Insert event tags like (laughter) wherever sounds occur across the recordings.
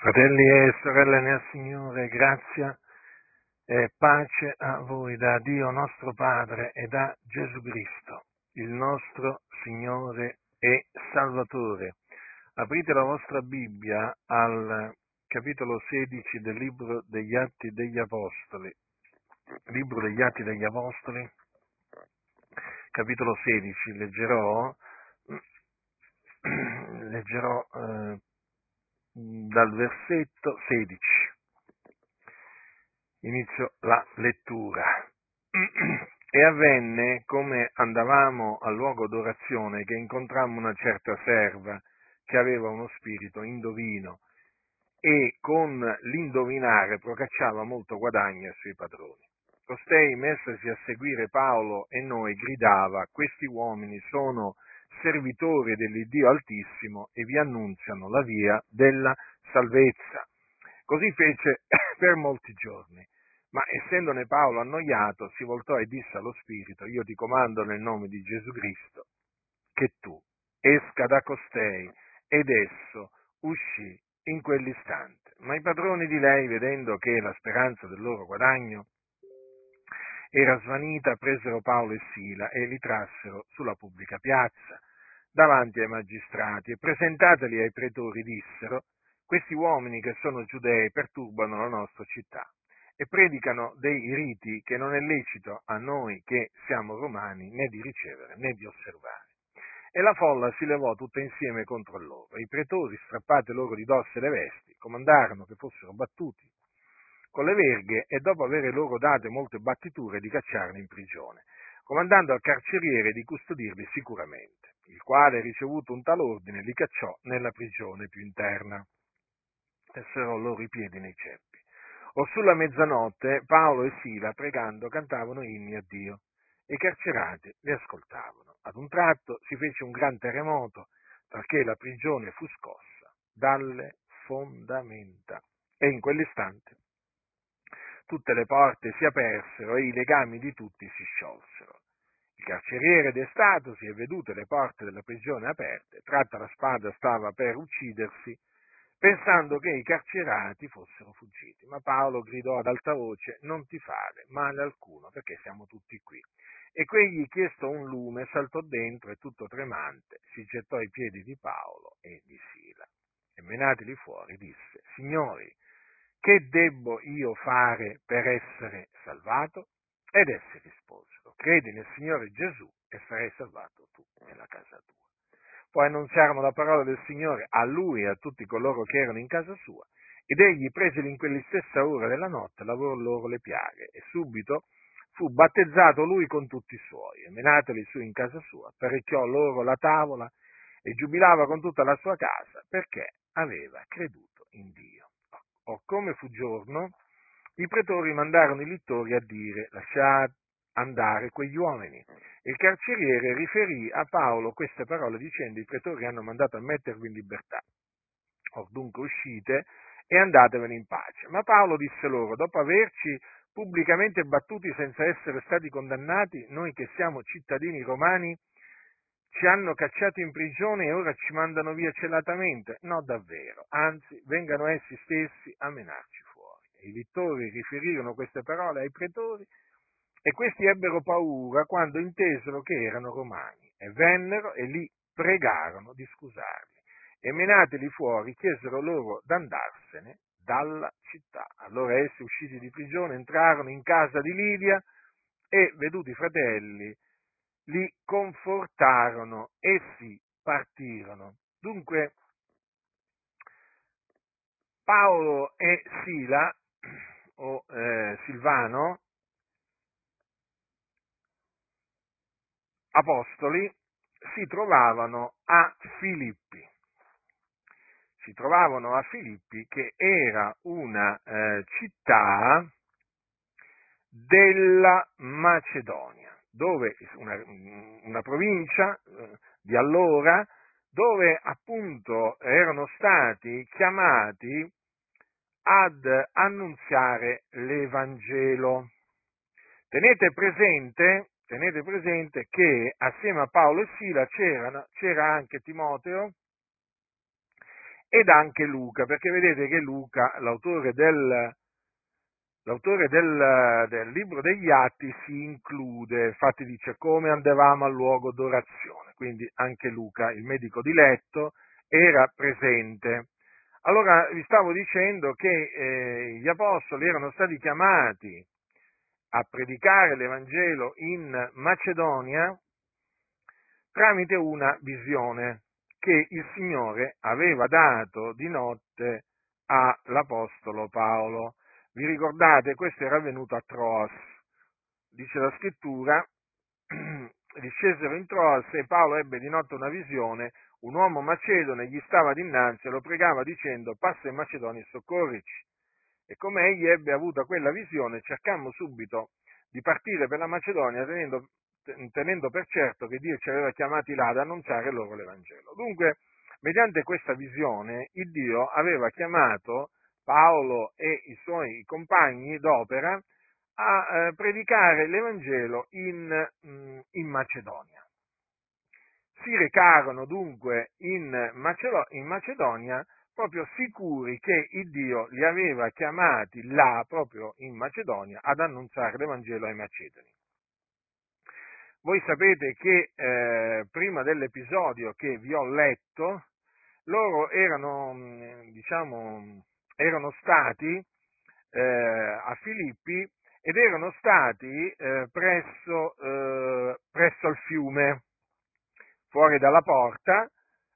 Fratelli e sorelle nel Signore, grazia e pace a voi da Dio nostro Padre e da Gesù Cristo, il nostro Signore e Salvatore. Aprite la vostra Bibbia al capitolo 16 del libro degli Atti degli Apostoli. Libro degli Atti degli Apostoli, capitolo 16, leggerò, leggerò eh, dal versetto 16. Inizio la lettura. (clears throat) E avvenne, come andavamo al luogo d'orazione, che incontrammo una certa serva che aveva uno spirito indovino e con l'indovinare procacciava molto guadagno ai suoi padroni. Costei, messasi a seguire Paolo e noi, gridava, questi uomini sono servitori dell'Iddio Altissimo e vi annunziano la via della salvezza. Così fece (coughs) per molti giorni. Ma essendone Paolo annoiato, si voltò e disse allo Spirito, io ti comando nel nome di Gesù Cristo, che tu esca da costei. Ed esso uscì in quell'istante. Ma i padroni di lei, vedendo che la speranza del loro guadagno era svanita, presero Paolo e Sila e li trassero sulla pubblica piazza davanti ai magistrati e presentateli ai pretori dissero, questi uomini che sono giudei perturbano la nostra città e predicano dei riti che non è lecito a noi che siamo romani né di ricevere né di osservare. E la folla si levò tutta insieme contro loro. I pretori, strappate loro di dosso le vesti, comandarono che fossero battuti con le verghe e dopo avere loro date molte battiture di cacciarli in prigione, comandando al carceriere di custodirli sicuramente, il quale, ricevuto un tal ordine, li cacciò nella prigione più interna serrò loro i piedi nei ceppi. O sulla mezzanotte Paolo e Sila, pregando, cantavano inni a Dio e i carcerati li ascoltavano. Ad un tratto si fece un gran terremoto, talché la prigione fu scossa dalle fondamenta. E in quell'istante tutte le porte si apersero e i legami di tutti si sciolsero. Il carceriere destatosi e vedute le porte della prigione aperte, tratta la spada stava per uccidersi, pensando che i carcerati fossero fuggiti. Ma Paolo gridò ad alta voce, non ti fare male alcuno, perché siamo tutti qui. E quegli, chiesto un lume, saltò dentro e tutto tremante si gettò ai piedi di Paolo e di Sila. E menatili fuori disse, signori, che debbo io fare per essere salvato? Ed essi risposero, credi nel Signore Gesù e sarai salvato tu e la casa tua. Poi annunziarono la parola del Signore a lui e a tutti coloro che erano in casa sua, ed egli, presili in quella stessa ora della notte, lavorò loro le piaghe, e subito fu battezzato lui con tutti i suoi, e menateli su in casa sua, apparecchiò loro la tavola e giubilava con tutta la sua casa, perché aveva creduto in Dio. O come fu giorno, i pretori mandarono i littori a dire lasciate andare quegli uomini. Il carceriere riferì a Paolo queste parole dicendo i pretori hanno mandato a mettervi in libertà. Or dunque uscite e andatevene in pace. Ma Paolo disse loro, dopo averci pubblicamente battuti senza essere stati condannati, noi che siamo cittadini romani, ci hanno cacciati in prigione e ora ci mandano via celatamente. No, davvero, anzi, vengano essi stessi a menarci fuori. I littori riferirono queste parole ai pretori e questi ebbero paura quando intesero che erano romani e vennero e li pregarono di scusarli. E menateli fuori chiesero loro d'andarsene dalla città. Allora essi, usciti di prigione, entrarono in casa di Lidia e, veduti i fratelli, li confortarono, essi partirono. Dunque, Paolo e Sila, o eh, Silvano, apostoli, si trovavano a Filippi. Si trovavano a Filippi che era una eh, città della Macedonia dove, una, una provincia eh, di allora, dove appunto erano stati chiamati ad annunziare l'Evangelo. Tenete presente, tenete presente che assieme a Paolo e Sila c'era, c'era anche Timoteo ed anche Luca, perché vedete che Luca, l'autore del, l'autore del, del, libro degli Atti, si include, infatti dice come andavamo al luogo d'orazione, quindi anche Luca, il medico di letto, era presente. Allora vi stavo dicendo che eh, gli apostoli erano stati chiamati a predicare l'Evangelo in Macedonia tramite una visione che il Signore aveva dato di notte all'Apostolo Paolo. Vi ricordate? Questo era avvenuto a Troas. Dice la scrittura, (clears throat) discesero in Troas e Paolo ebbe di notte una visione, un uomo macedone gli stava dinanzi e lo pregava dicendo passa in Macedonia e soccorrici. E come egli ebbe avuto quella visione, cercammo subito di partire per la Macedonia tenendo, tenendo per certo che Dio ci aveva chiamati là ad annunciare loro l'Evangelo. Dunque, mediante questa visione, il Dio aveva chiamato Paolo e i suoi compagni d'opera a eh, predicare l'Evangelo in, mm, in Macedonia. Si recarono dunque in, Macedonia proprio sicuri che il Dio li aveva chiamati là, proprio in Macedonia, ad annunciare l'Evangelo ai Macedoni. Voi sapete che eh, prima dell'episodio che vi ho letto, loro erano, mm, diciamo, erano stati eh, a Filippi ed erano stati eh, presso, eh, presso il fiume, fuori dalla porta,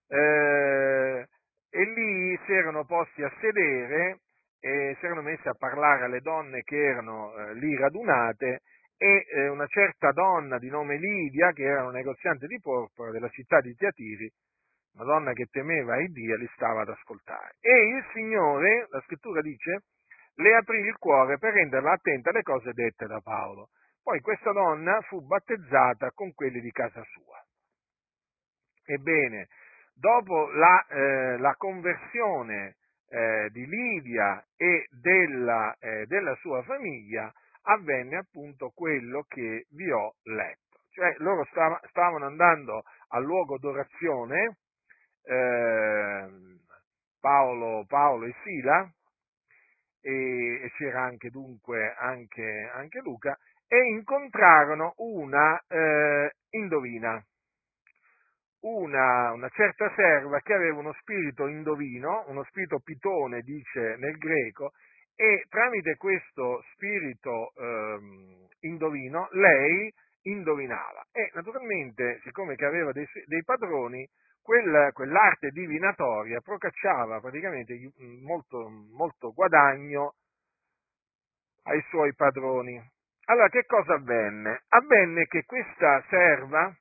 eh, e lì si erano posti a sedere e si erano messi a parlare alle donne che erano eh, lì radunate e eh, una certa donna di nome Lidia, che era un negoziante di porpora della città di Tiatiri, una donna che temeva il Dio, li stava ad ascoltare. E il Signore, la scrittura dice, le aprì il cuore per renderla attenta alle cose dette da Paolo. Poi questa donna fu battezzata con quelli di casa sua. Ebbene, dopo la, eh, la conversione eh, di Lidia e della, eh, della, sua famiglia, avvenne appunto quello che vi ho letto. Cioè loro stav- stavano andando al luogo d'orazione, ehm, Paolo, Paolo, e Sila, e, e c'era anche dunque anche, anche, Luca, e incontrarono una eh, indovina una, una, certa serva che aveva uno spirito indovino, uno spirito pitone, dice nel greco, e tramite questo spirito ehm, indovino lei indovinava. E naturalmente, siccome che aveva dei, dei padroni, quell'arte divinatoria procacciava praticamente molto, molto guadagno ai suoi padroni. Allora, che cosa avvenne? Avvenne che questa serva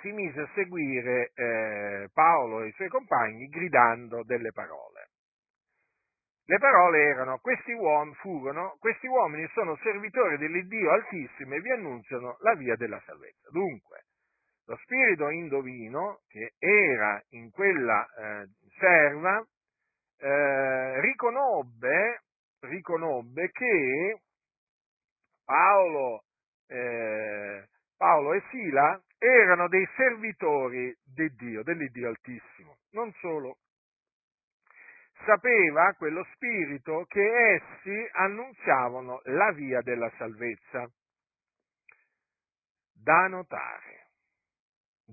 si mise a seguire eh, Paolo e i suoi compagni gridando delle parole. Le parole erano, questi uomini, furono, questi uomini sono servitori dell'Iddio Altissimo e vi annunciano la via della salvezza. Dunque, lo spirito indovino che era in quella eh, serva eh, riconobbe, riconobbe, che Paolo, eh, Paolo e Sila erano dei servitori di Dio, dell'Iddio Altissimo. Non solo, sapeva quello spirito che essi annunziavano la via della salvezza. Da notare,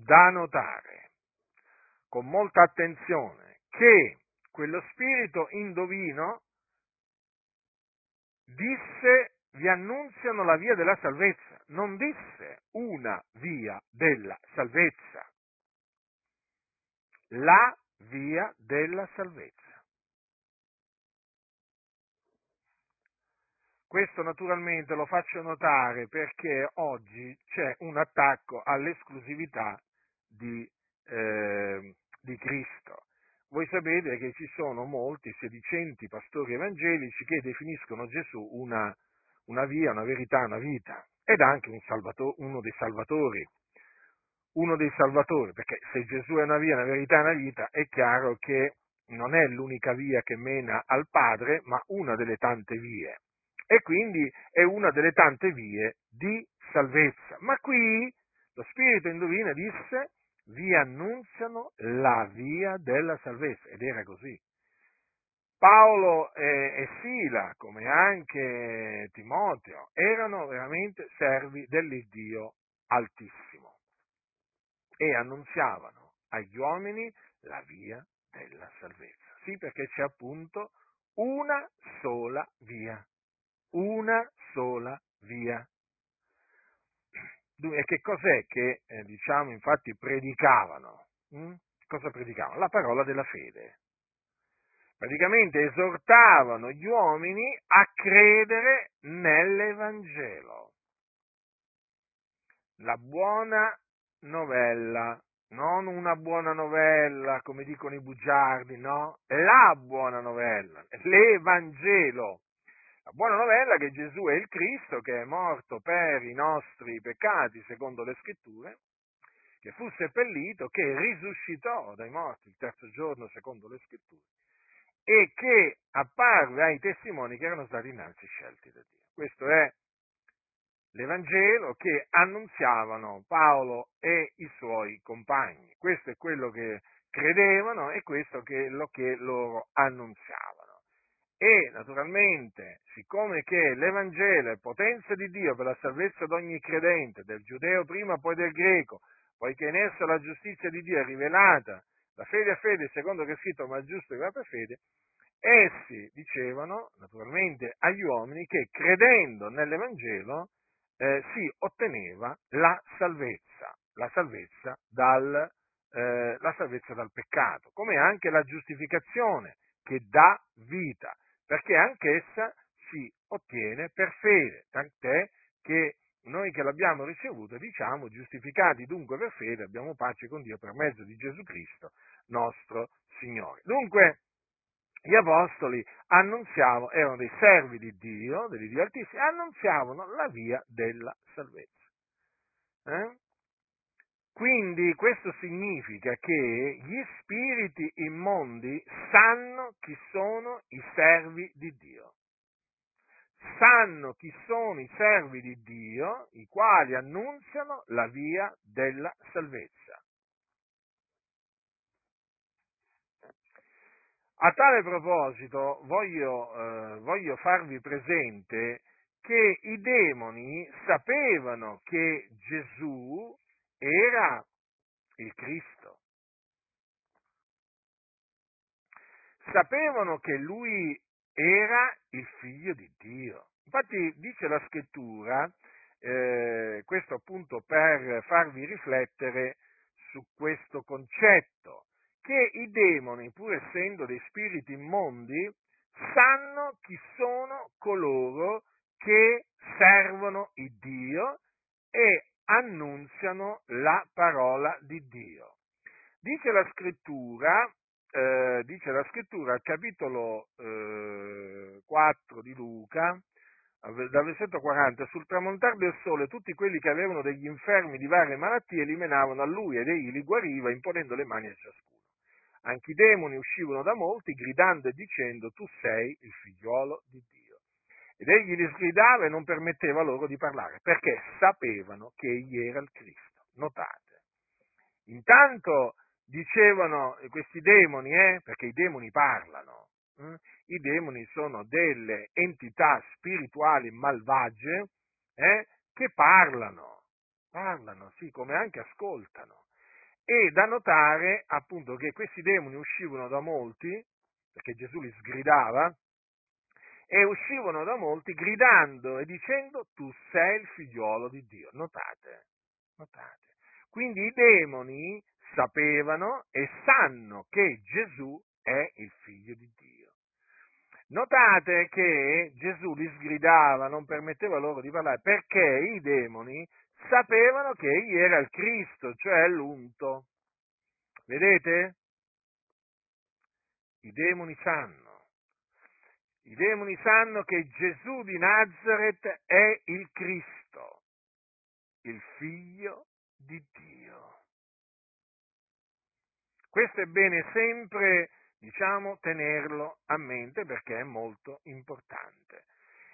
da notare, con molta attenzione, che quello spirito indovino disse vi annunziano la via della salvezza non disse una via della salvezza, la via della salvezza. Questo naturalmente lo faccio notare perché oggi c'è un attacco all'esclusività di, eh, di Cristo. Voi sapete che ci sono molti sedicenti pastori evangelici che definiscono Gesù una, una via, una verità, una vita ed anche un uno dei salvatori. Uno dei salvatori, perché se Gesù è una via, una verità una vita, è chiaro che non è l'unica via che mena al Padre, ma una delle tante vie. E quindi è una delle tante vie di salvezza. Ma qui lo Spirito indovina disse, vi annunziano la via della salvezza. Ed era così. Paolo e, Sila, come anche Timoteo, erano veramente servi dell'Iddio Altissimo e annunziavano agli uomini la via della salvezza. Sì, perché c'è appunto una sola via, una sola via. E che cos'è che, eh, diciamo, infatti predicavano? Hm? Cosa predicavano? La parola della fede. Praticamente esortavano gli uomini a credere nell'Evangelo. La buona novella, non una buona novella come dicono i bugiardi, no? La buona novella, l'Evangelo. La buona novella è che Gesù è il Cristo che è morto per i nostri peccati secondo le scritture, che fu seppellito, che risuscitò dai morti il terzo giorno secondo le scritture e che apparve ai testimoni che erano stati innanzi scelti da Dio. Questo è l'Evangelo che annunziavano Paolo e i suoi compagni. Questo è quello che credevano e questo è lo che loro annunziavano. E naturalmente, siccome che l'Evangelo è potenza di Dio per la salvezza di ogni credente, del giudeo prima poi del greco, poiché in esso la giustizia di Dio è rivelata, da fede a fede, secondo che è scritto, ma il giusto vivrà per fede, essi dicevano naturalmente agli uomini che credendo nell'Evangelo eh, si otteneva la salvezza, la salvezza, dal, eh, la salvezza dal peccato, come anche la giustificazione che dà vita, perché anch'essa si ottiene per fede, tant'è che noi che l'abbiamo ricevuto diciamo giustificati dunque per fede abbiamo pace con Dio per mezzo di Gesù Cristo nostro Signore. Dunque gli apostoli annunziavano, erano dei servi di Dio, degli Dio Altissimi, annunziavano la via della salvezza. Eh? Quindi questo significa che gli spiriti immondi sanno chi sono i servi di Dio. Sanno chi sono i servi di Dio, i quali annunziano la via della salvezza. A tale proposito voglio, eh, voglio farvi presente che i demoni sapevano che Gesù era il Cristo. Sapevano che lui era il figlio di Dio. Infatti dice la scrittura, eh, questo appunto per farvi riflettere su questo concetto, che i demoni, pur essendo dei spiriti immondi, sanno chi sono coloro che servono il Dio e annunziano la parola di Dio. Dice la scrittura, eh, dice la scrittura al capitolo eh, 4 di Luca, dal versetto 40, sul tramontare del sole tutti quelli che avevano degli infermi di varie malattie li menavano a lui ed egli li guariva imponendo le mani a ciascuno. Anche i demoni uscivano da molti gridando e dicendo tu sei il figliolo di Dio. Ed egli li sgridava e non permetteva loro di parlare perché sapevano che egli era il Cristo. Notate. Intanto dicevano questi demoni, eh, perché i demoni parlano, eh, i demoni sono delle entità spirituali malvagie eh, che parlano, parlano, sì, come anche ascoltano. E da notare appunto che questi demoni uscivano da molti, perché Gesù li sgridava, e uscivano da molti gridando e dicendo tu sei il figliuolo di Dio. Notate, notate. Quindi i demoni sapevano e sanno che Gesù è il figlio di Dio. Notate che Gesù li sgridava, non permetteva loro di parlare, perché i demoni sapevano che egli era il Cristo, cioè l'unto. Vedete? I demoni sanno. I demoni sanno che Gesù di Nazareth è il Cristo, il figlio di Dio. Questo è bene sempre, diciamo, tenerlo a mente perché è molto importante.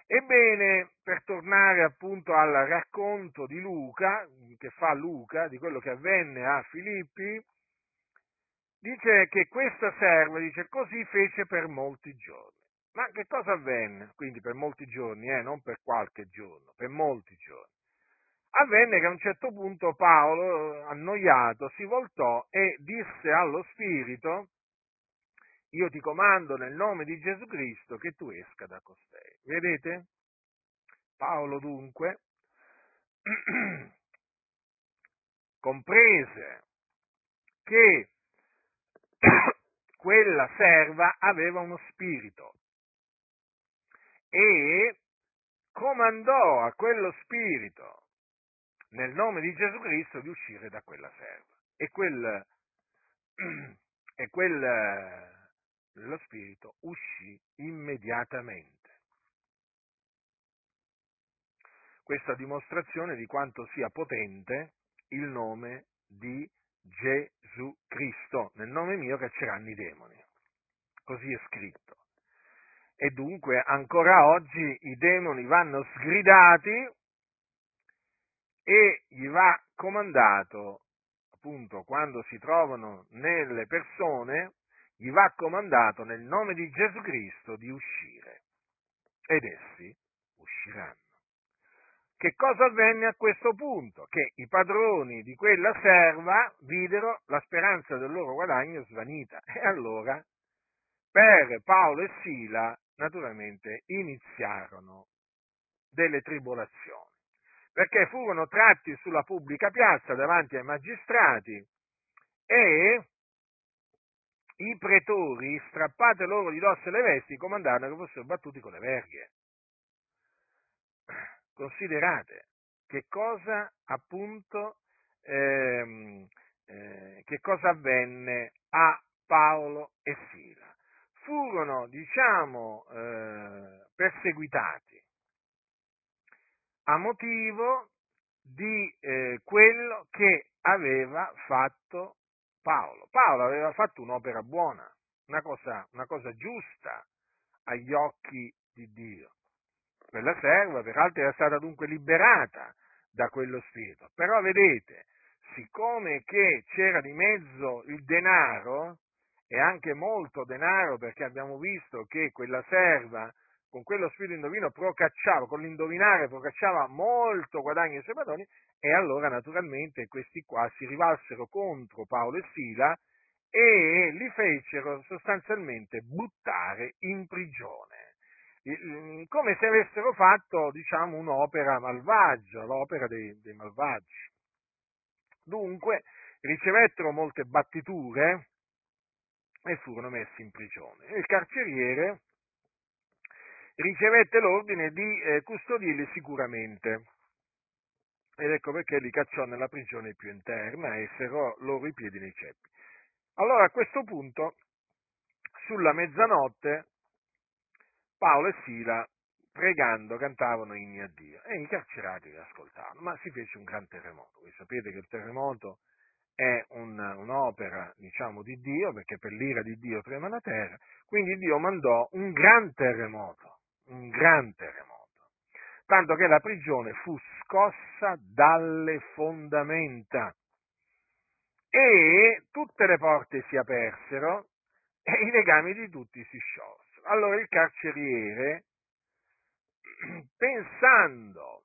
Ebbene, per tornare appunto al racconto di Luca, che fa Luca, di quello che avvenne a Filippi, dice che questa serva, dice, così fece per molti giorni. Ma che cosa avvenne? Quindi per molti giorni, eh, non per qualche giorno, per molti giorni. Avvenne che a un certo punto Paolo, annoiato, si voltò e disse allo Spirito, io ti comando nel nome di Gesù Cristo che tu esca da costei. Vedete? Paolo dunque (clears throat) comprese che (coughs) quella serva aveva uno spirito e comandò a quello spirito nel nome di Gesù Cristo di uscire da quella serva. E quel, (clears throat) e quel lo spirito uscì immediatamente. Questa dimostrazione di quanto sia potente il nome di Gesù Cristo. Nel nome mio cacceranno i demoni. Così è scritto. E dunque ancora oggi i demoni vanno sgridati e gli va comandato, appunto, quando si trovano nelle persone, gli va comandato nel nome di Gesù Cristo di uscire. Ed essi usciranno. Che cosa avvenne a questo punto? Che i padroni di quella serva videro la speranza del loro guadagno svanita e allora per Paolo e Sila naturalmente iniziarono delle tribolazioni, perché furono tratti sulla pubblica piazza davanti ai magistrati e i pretori, strappate loro di dosso le vesti, comandarono che fossero battuti con le verghe. Considerate che cosa appunto ehm, eh, che cosa avvenne a Paolo e Sila. Furono, diciamo, eh, perseguitati a motivo di eh, quello che aveva fatto Paolo. Paolo aveva fatto un'opera buona, una cosa, una cosa giusta agli occhi di Dio. Quella serva, peraltro, era stata dunque liberata da quello spirito. Però vedete, siccome che c'era di mezzo il denaro, e anche molto denaro, perché abbiamo visto che quella serva con quello spirito indovino procacciava, con l'indovinare procacciava molto guadagno ai suoi padroni, e allora naturalmente questi qua si rivalsero contro Paolo e Sila e li fecero sostanzialmente buttare in prigione, come se avessero fatto, diciamo, un'opera malvagia, l'opera dei, dei malvagi. Dunque ricevettero molte battiture e furono messi in prigione. Il carceriere ricevette l'ordine di eh, custodirli sicuramente. Ed ecco perché li cacciò nella prigione più interna e serrò loro i piedi nei ceppi. Allora a questo punto, sulla mezzanotte, Paolo e Sila, pregando, cantavano inni a Dio e i carcerati li ascoltavano, ma si fece un gran terremoto. Voi sapete che il terremoto è un, un'opera, diciamo, di Dio, perché per l'ira di Dio trema la terra, quindi Dio mandò un gran terremoto un gran terremoto, tanto che la prigione fu scossa dalle fondamenta e tutte le porte si apersero e i legami di tutti si sciolsero. Allora il carceriere, (clears throat) pensando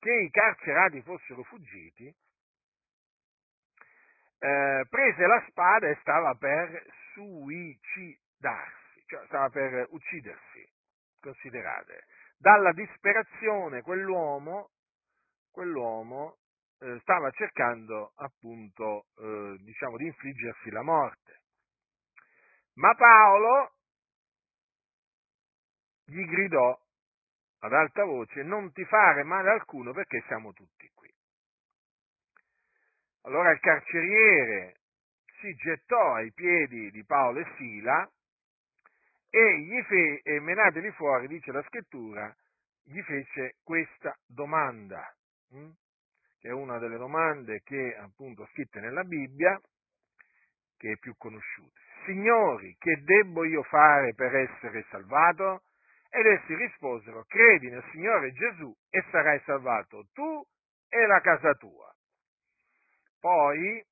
che i carcerati fossero fuggiti, eh, prese la spada e stava per suicidarsi, cioè stava per uccidersi considerate, dalla disperazione quell'uomo, quell'uomo eh, stava cercando appunto, eh, diciamo, di infliggersi la morte. Ma Paolo gli gridò ad alta voce, non ti fare male alcuno perché siamo tutti qui. Allora il carceriere si gettò ai piedi di Paolo e Sila e gli fe, e menateli fuori, dice la scrittura, gli fece questa domanda, hm? che è una delle domande che appunto scritte nella Bibbia, che è più conosciuta. Signori, che debbo io fare per essere salvato? Ed essi risposero, credi nel Signore Gesù e sarai salvato tu e la casa tua. Poi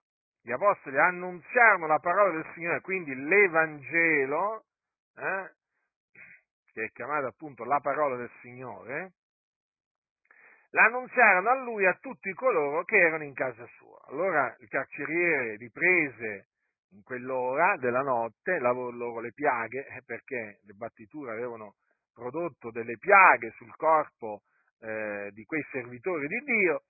gli apostoli annunziarono la parola del Signore, quindi l'Evangelo, eh, che è chiamato appunto la parola del Signore, l'annunziarono a lui e a tutti coloro che erano in casa sua. Allora il carceriere riprese in quell'ora della notte, loro le piaghe, eh, perché le battiture avevano prodotto delle piaghe sul corpo eh, di quei servitori di Dio,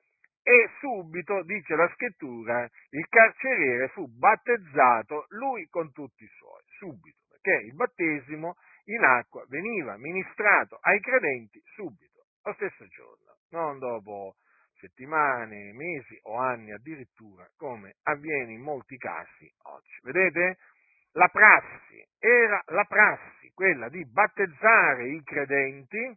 e subito, dice la scrittura, il carceriere fu battezzato lui con tutti i suoi, subito, perché il battesimo in acqua veniva ministrato ai credenti subito, lo stesso giorno, non dopo settimane, mesi o anni addirittura, come avviene in molti casi oggi. Vedete? La prassi era la prassi, quella di battezzare i credenti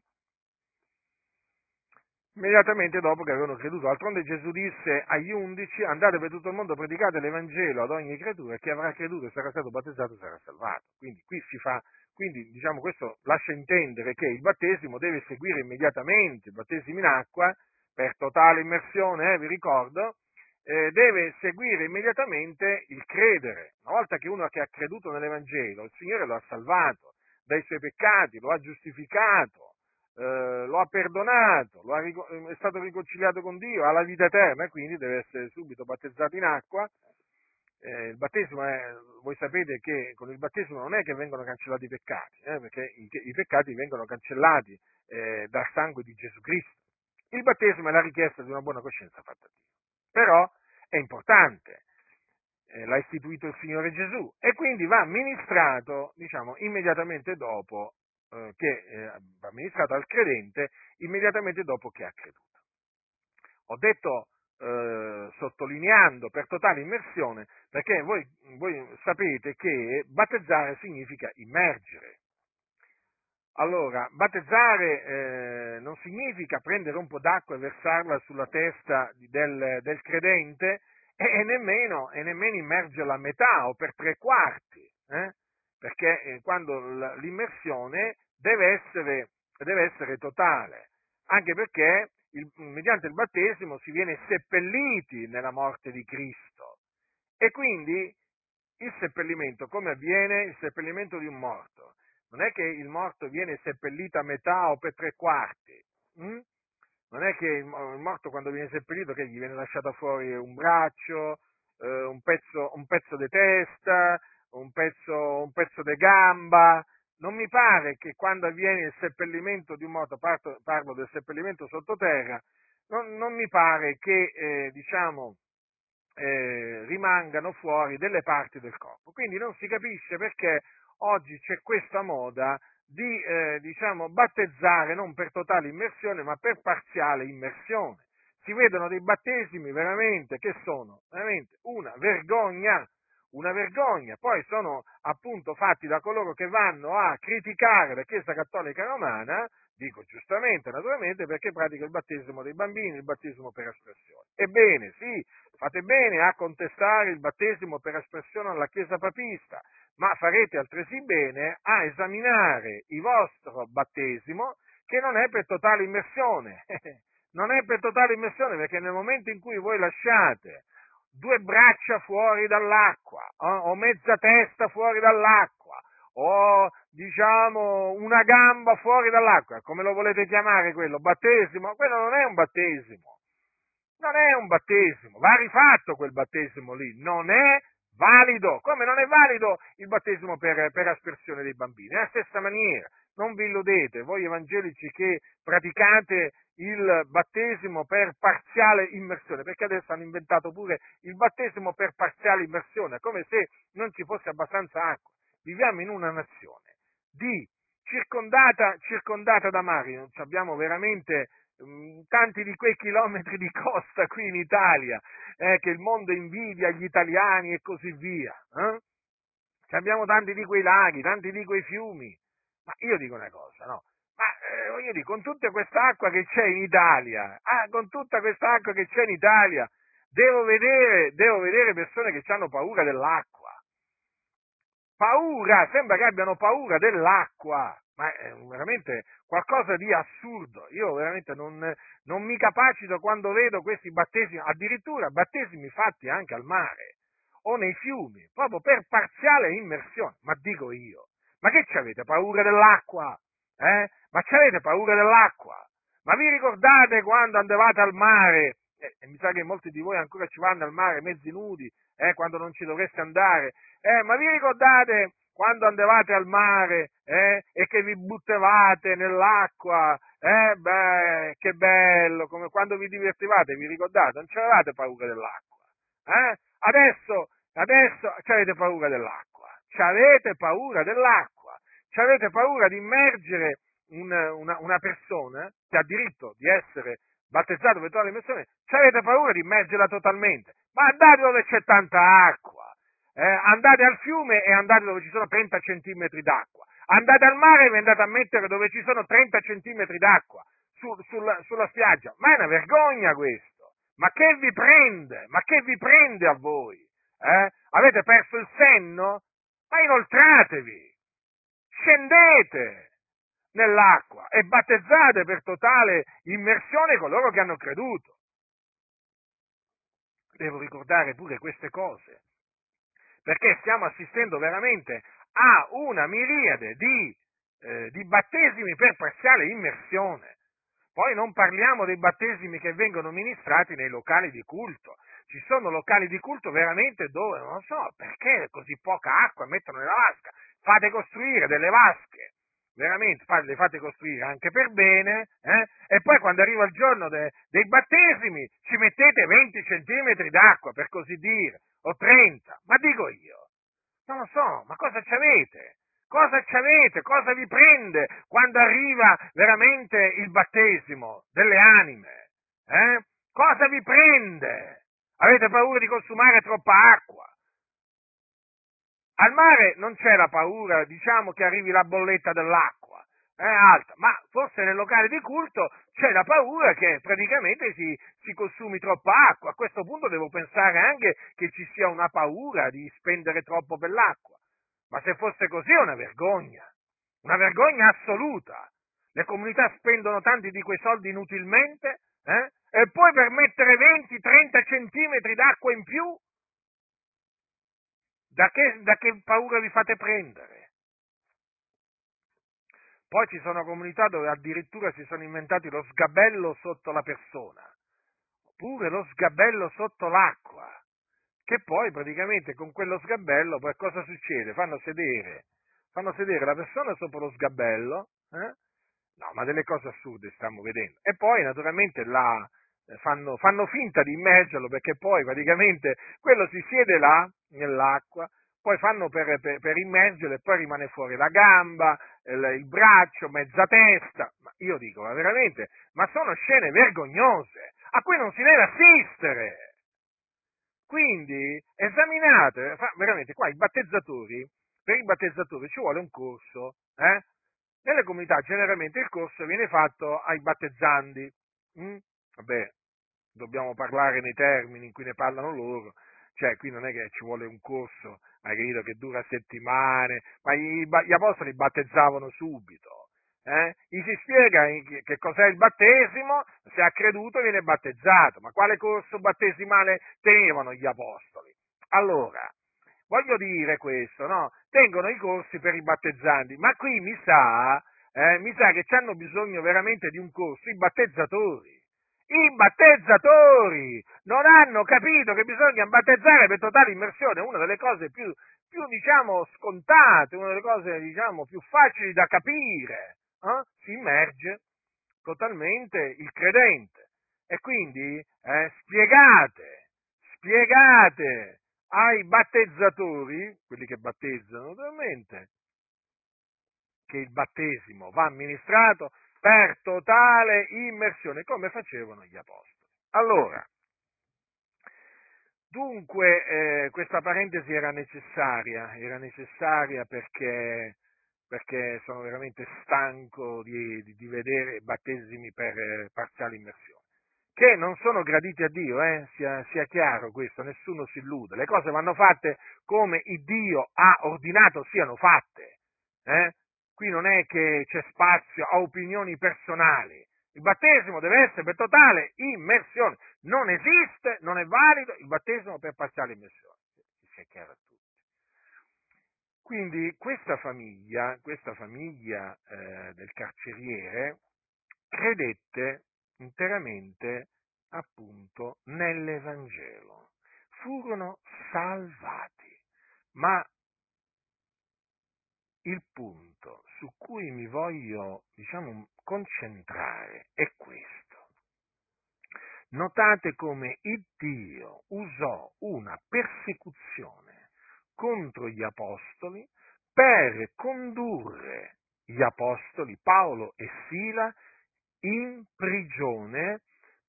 immediatamente dopo che avevano creduto. D'altronde Gesù disse agli undici, andate per tutto il mondo, predicate l'Evangelo ad ogni creatura, e chi avrà creduto e sarà stato battezzato sarà salvato. Quindi qui si fa, quindi diciamo questo lascia intendere che il battesimo deve seguire immediatamente, il battesimo in acqua, per totale immersione, eh, vi ricordo, eh, deve seguire immediatamente il credere. Una volta che uno che ha creduto nell'Evangelo, il Signore lo ha salvato dai suoi peccati, lo ha giustificato, eh, lo ha perdonato, lo ha, è stato riconciliato con Dio, ha la vita eterna e quindi deve essere subito battezzato in acqua. Eh, il battesimo è, voi sapete che con il battesimo non è che vengono cancellati i peccati, eh, perché i, i, peccati vengono cancellati eh, dal sangue di Gesù Cristo. Il battesimo è la richiesta di una buona coscienza fatta a Dio. Però è importante, eh, l'ha istituito il Signore Gesù e quindi va ministrato, diciamo, immediatamente dopo eh, che eh, va ministrato al credente immediatamente dopo che ha creduto. Ho detto eh, sottolineando per totale immersione perché voi, voi sapete che battezzare significa immergere. Allora, battezzare eh, non significa prendere un po' d'acqua e versarla sulla testa del, del credente e, e, nemmeno, e, nemmeno, immergerla a metà o per tre quarti. Eh? Perché eh, quando l'immersione deve essere, deve essere totale, anche perché il, mediante il battesimo si viene seppelliti nella morte di Cristo e quindi il seppellimento, come avviene il seppellimento di un morto? Non è che il morto viene seppellito a metà o per tre quarti, hm? non è che il, morto quando viene seppellito che gli viene lasciato fuori un braccio, eh, un, pezzo, un pezzo di testa, un pezzo, un pezzo di gamba. Non mi pare che quando avviene il seppellimento di un morto, parto, parlo del seppellimento sottoterra, non, non mi pare che, eh, diciamo, eh, rimangano fuori delle parti del corpo. Quindi non si capisce perché oggi c'è questa moda di, eh, diciamo, battezzare non per totale immersione, ma per parziale immersione. Si vedono dei battesimi veramente che sono veramente una vergogna una vergogna. Poi sono appunto fatti da coloro che vanno a criticare la Chiesa Cattolica Romana, dico giustamente, naturalmente, perché pratica il battesimo dei bambini, il battesimo per espressione. Ebbene, sì, fate bene a contestare il battesimo per espressione alla Chiesa papista, ma farete altresì bene a esaminare il vostro battesimo che non è per totale immersione. (laughs) non è per totale immersione perché nel momento in cui voi lasciate due braccia fuori dall'acqua, eh, o mezza testa fuori dall'acqua, o diciamo una gamba fuori dall'acqua, come lo volete chiamare quello? Battesimo? Quello non è un battesimo. Non è un battesimo, va rifatto quel battesimo lì, non è valido, come non è valido il battesimo per, per aspersione dei bambini, è la stessa maniera, non vi illudete, voi evangelici che praticate il battesimo per parziale immersione, perché adesso hanno inventato pure il battesimo per parziale immersione, come se non ci fosse abbastanza acqua. Viviamo in una nazione di circondata, circondata da mari, abbiamo veramente mm, tanti di quei chilometri di costa qui in Italia, eh, che il mondo invidia gli italiani e così via. Eh? Abbiamo tanti di quei laghi, tanti di quei fiumi. Ma io dico una cosa, no? Ma eh, voglio dire, con tutta questa acqua che c'è in Italia, ah, con tutta questa acqua che c'è in Italia, devo vedere, devo vedere persone che hanno paura dell'acqua. paura, sembra che abbiano paura dell'acqua, ma è veramente qualcosa di assurdo. Io veramente non, non mi capacito quando vedo questi battesimi, addirittura battesimi fatti anche al mare o nei fiumi, proprio per parziale immersione. Ma dico io, ma che ci avete paura dell'acqua? Eh? Ma ci avete paura dell'acqua? Ma vi ricordate quando andavate al mare? Eh, mi sa che molti di voi ancora ci vanno al mare mezzi nudi, eh, quando non ci dovreste andare. Eh, ma vi ricordate quando andavate al mare eh, e che vi buttavate nell'acqua? Eh, beh, che bello, come quando vi divertivate, vi ricordate? Non c'avevate paura dell'acqua. Adesso, adesso avete paura dell'acqua. Avete paura dell'acqua. Avete paura di immergere un, una, una, persona che ha diritto di essere battezzato per tutta l'immersione. Avete paura di immergerla totalmente. Ma andate dove c'è tanta acqua. Eh? Andate al fiume e andate dove ci sono 30 centimetri d'acqua. Andate al mare e vi andate a mettere dove ci sono 30 centimetri d'acqua su, sulla, sulla spiaggia. Ma è una vergogna questo. Ma che vi prende? Ma che vi prende a voi? Eh? Avete perso il senno? Ma inoltratevi! Scendete nell'acqua e battezzate per totale immersione coloro che hanno creduto. Devo ricordare pure queste cose, perché stiamo assistendo veramente a una miriade di, eh, di battesimi per parziale immersione. Poi non parliamo dei battesimi che vengono ministrati nei locali di culto. Ci sono locali di culto veramente dove, non so, perché così poca acqua mettono nella vasca? Fate costruire delle vasche, veramente, le fate costruire anche per bene, eh? e poi quando arriva il giorno de, dei battesimi ci mettete 20 centimetri d'acqua, per così dire, o 30. Ma dico io, non lo so, ma cosa ci avete? Cosa ci avete? Cosa vi prende quando arriva veramente il battesimo delle anime? Eh? Cosa vi prende? Avete paura di consumare troppa acqua? Al mare non c'è la paura, diciamo, che arrivi la bolletta dell'acqua, è eh, alta, ma forse nel locale di culto c'è la paura che praticamente si, si, consumi troppa acqua. A questo punto devo pensare anche che ci sia una paura di spendere troppo per l'acqua. Ma se fosse così è una vergogna, una vergogna assoluta. Le comunità spendono tanti di quei soldi inutilmente eh? E poi per mettere 20-30 centimetri d'acqua in più, da che, da che paura vi fate prendere? Poi ci sono comunità dove addirittura si sono inventati lo sgabello sotto la persona, oppure lo sgabello sotto l'acqua che poi praticamente con quello sgabello poi cosa succede? Fanno sedere, fanno sedere la persona sopra lo sgabello, eh? no, ma delle cose assurde stiamo vedendo, e poi naturalmente la, fanno, fanno finta di immergerlo perché poi praticamente quello si siede là nell'acqua, poi fanno per, per, per immergerlo e poi rimane fuori la gamba, il, il braccio, mezza testa, ma io dico, ma veramente, ma sono scene vergognose a cui non si deve assistere. Quindi esaminate, veramente qua i battezzatori, per i battezzatori ci vuole un corso, eh? Nelle comunità generalmente il corso viene fatto ai battezzandi. Mm? Vabbè, dobbiamo parlare nei termini in cui ne parlano loro, cioè qui non è che ci vuole un corso, hai capito, che dura settimane, ma gli, gli apostoli battezzavano subito eh, gli si spiega che cos'è il battesimo, se ha creduto viene battezzato, ma quale corso battesimale tenevano gli apostoli? Allora, voglio dire questo, no? Tengono i corsi per i battezzanti, ma qui mi sa, eh, mi sa che hanno bisogno veramente di un corso i battezzatori. I battezzatori non hanno capito che bisogna battezzare per totale immersione, una delle cose più, più diciamo, scontate, una delle cose diciamo, più facili da capire eh, si immerge totalmente il credente. E quindi eh, spiegate, spiegate ai battezzatori, quelli che battezzano naturalmente, che il battesimo va amministrato per totale immersione, come facevano gli apostoli. Allora, dunque eh, questa parentesi era necessaria, era necessaria perché perché sono veramente stanco di, di, di vedere battesimi per eh, parziale immersione. che non sono graditi a Dio, eh? sia, sia, chiaro questo, nessuno si illude. Le cose vanno fatte come Dio ha ordinato siano fatte. Eh? Qui non è che c'è spazio a opinioni personali. Il battesimo deve essere per totale immersione. Non esiste, non è valido il battesimo per parziale immersione. Sia chiaro a tutti. Quindi questa famiglia, questa famiglia eh, del carceriere credette interamente appunto nell'Evangelo. Furono salvati, ma il punto su cui mi voglio, diciamo, concentrare è questo. Notate come il Dio usò una persecuzione contro gli apostoli per condurre gli apostoli Paolo e Sila in prigione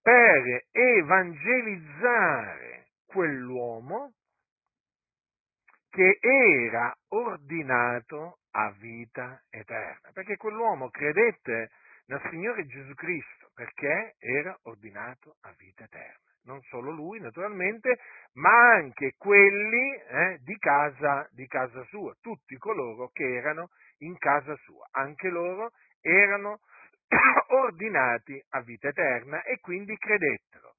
per evangelizzare quell'uomo che era ordinato a vita eterna, perché quell'uomo credette nel Signore Gesù Cristo perché era ordinato a vita eterna. Non solo lui, naturalmente, ma anche quelli eh, di, casa, di casa sua, tutti coloro che erano in casa sua, anche loro erano (coughs) ordinati a vita eterna e quindi credettero.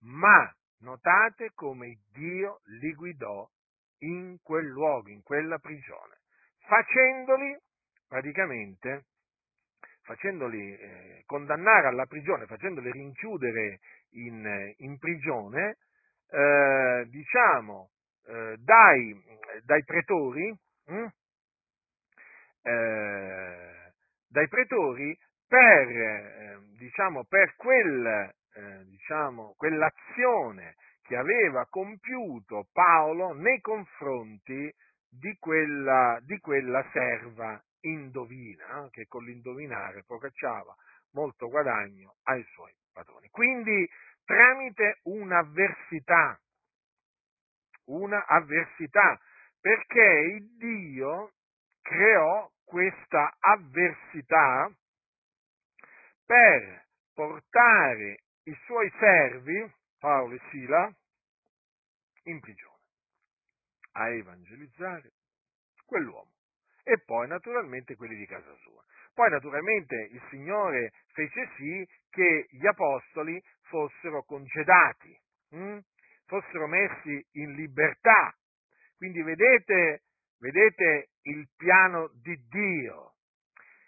Ma notate come Dio li guidò in quel luogo, in quella prigione, facendoli praticamente facendoli eh, condannare alla prigione, facendoli rinchiudere in, in prigione, eh, diciamo, eh, dai, dai, pretori, hm? dai pretori per, eh, diciamo, per quel, eh, diciamo, quell'azione che aveva compiuto Paolo nei confronti di quella, di quella serva indovina, eh, che con l'indovinare procacciava molto guadagno ai suoi padroni. Quindi tramite un'avversità, una perché il Dio creò questa avversità per portare i suoi servi, Paolo e Sila, in prigione, a evangelizzare quell'uomo e poi naturalmente quelli di casa sua. Poi naturalmente il Signore fece sì che gli apostoli fossero congedati, hm? fossero messi in libertà. Quindi vedete, vedete il piano di Dio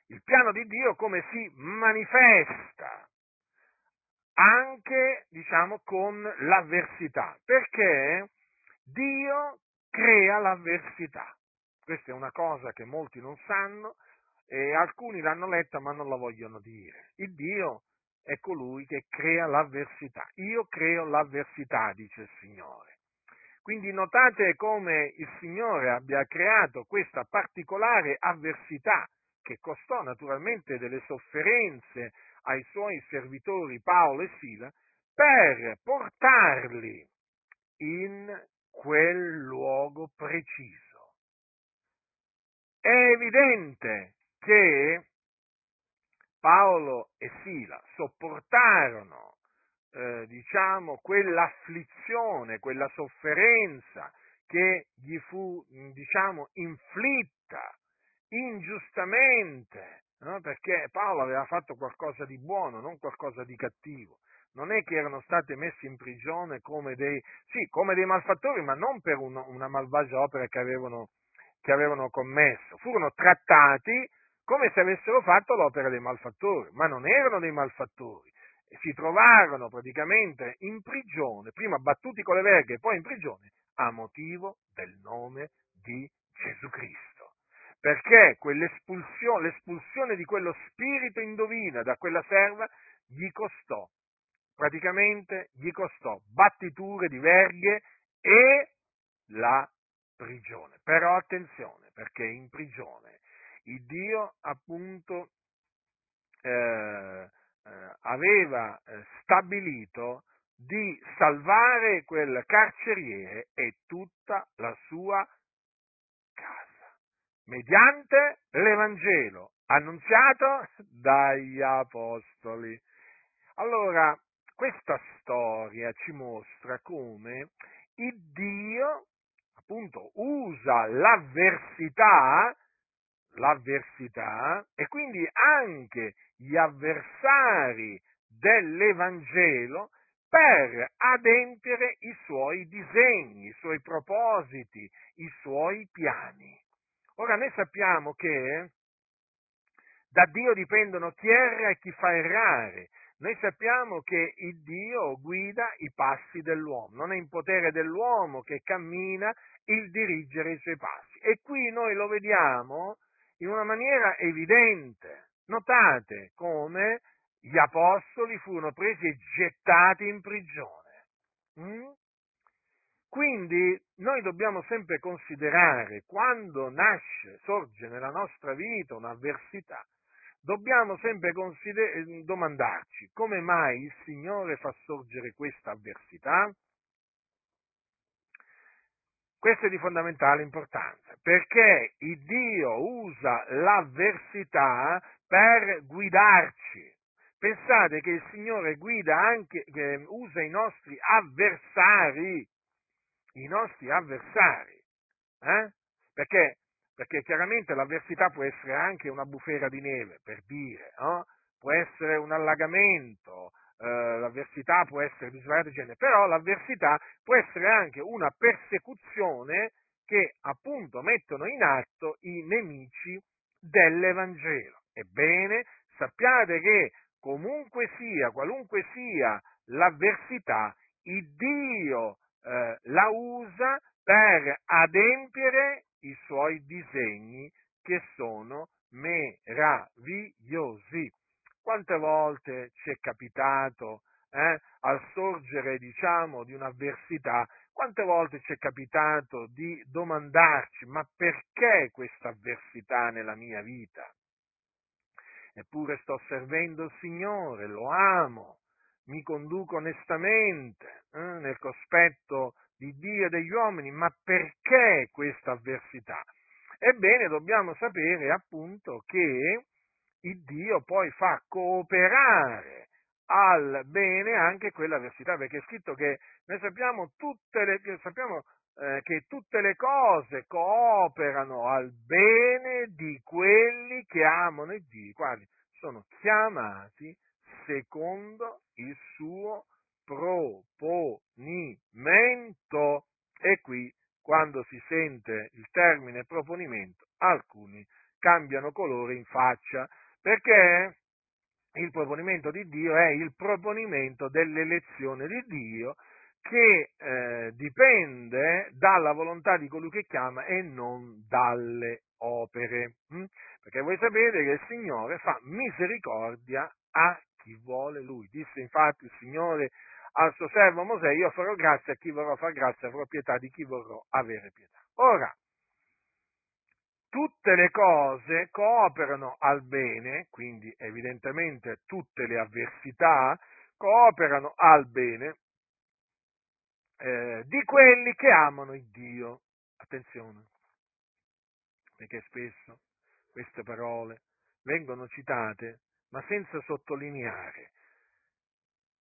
il piano di Dio come si manifesta anche, diciamo, con l'avversità, perché Dio crea l'avversità. Questa è una cosa che molti non sanno e alcuni l'hanno letta ma non la vogliono dire. Il Dio è colui che crea l'avversità. Io creo l'avversità, dice il Signore. Quindi notate come il Signore abbia creato questa particolare avversità che costò naturalmente delle sofferenze ai suoi servitori Paolo e Sila, per portarli in quel luogo preciso. È evidente che Paolo e Sila sopportarono, eh, diciamo, quell'afflizione, quella sofferenza che gli fu, diciamo, inflitta ingiustamente, no? perché Paolo aveva fatto qualcosa di buono, non qualcosa di cattivo. Non è che erano stati messi in prigione come dei, sì, come dei malfattori, ma non per un, una malvagia opera che avevano, che avevano commesso. Furono trattati come se avessero fatto l'opera dei malfattori, ma non erano dei malfattori. Si trovarono praticamente in prigione, prima battuti con le verghe e poi in prigione, a motivo del nome di Gesù Cristo perché l'espulsione di quello spirito indovina da quella serva gli costò, praticamente gli costò battiture di verghe e la prigione. Però attenzione, perché in prigione il Dio appunto eh, eh, aveva eh, stabilito di salvare quel carceriere e tutta la sua mediante l'Evangelo annunziato dagli Apostoli. Allora, questa storia ci mostra come il Dio appunto usa l'avversità, l'avversità e quindi anche gli avversari dell'Evangelo per adempiere i suoi disegni, i suoi propositi, i suoi piani. Ora noi sappiamo che da Dio dipendono chi erra e chi fa errare. Noi sappiamo che il Dio guida i passi dell'uomo, non è in potere dell'uomo che cammina il dirigere i suoi passi. E qui noi lo vediamo in una maniera evidente. Notate come gli apostoli furono presi e gettati in prigione. Mm? Quindi noi dobbiamo sempre considerare quando nasce, sorge nella nostra vita un'avversità, dobbiamo sempre consider- domandarci come mai il Signore fa sorgere questa avversità? Questo è di fondamentale importanza, perché il Dio usa l'avversità per guidarci. Pensate che il Signore guida anche, eh, usa i nostri avversari, i nostri avversari, eh? perché perché chiaramente l'avversità può essere anche una bufera di neve, per dire, no? può essere un allagamento, eh, l'avversità può essere di svariato genere, però l'avversità può essere anche una persecuzione che appunto mettono in atto i nemici dell'Evangelo. Ebbene, sappiate che comunque sia, qualunque sia l'avversità, il Dio eh, la usa per adempiere i suoi disegni che sono meravigliosi. Quante volte ci è capitato, eh, al sorgere, diciamo, di un'avversità, quante volte ci è capitato di domandarci, ma perché questa avversità nella mia vita? Eppure sto servendo il Signore, lo amo, mi conduco onestamente eh, nel cospetto di Dio e degli uomini, ma perché questa avversità? Ebbene, dobbiamo sapere appunto che il Dio poi fa cooperare al bene anche quell'avversità, perché è scritto che noi sappiamo, tutte le, sappiamo eh, che tutte le cose cooperano al bene di quelli che amano il Dio, quali sono chiamati secondo il suo proponimento. E qui, quando si sente il termine proponimento, alcuni cambiano colore in faccia, perché il proponimento di Dio è il proponimento dell'elezione di Dio che eh, dipende dalla volontà di colui che chiama e non dalle opere. Hm? Perché voi sapete che il Signore fa misericordia a chi vuole Lui. Disse infatti il Signore al suo servo Mosè, io farò grazia a chi vorrò far grazia, farò pietà di chi vorrò avere pietà. Ora, tutte le cose cooperano al bene, quindi evidentemente tutte le avversità cooperano al bene eh, di quelli che amano il Dio. Attenzione, perché spesso queste parole vengono citate ma senza sottolineare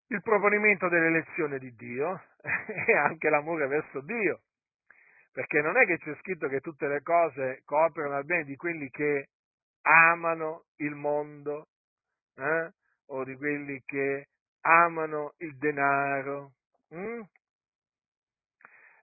il proponimento dell'elezione di Dio (laughs) e anche l'amore verso Dio. Perché non è che c'è scritto che tutte le cose cooperano al bene di quelli che amano il mondo eh? o di quelli che amano il denaro hm?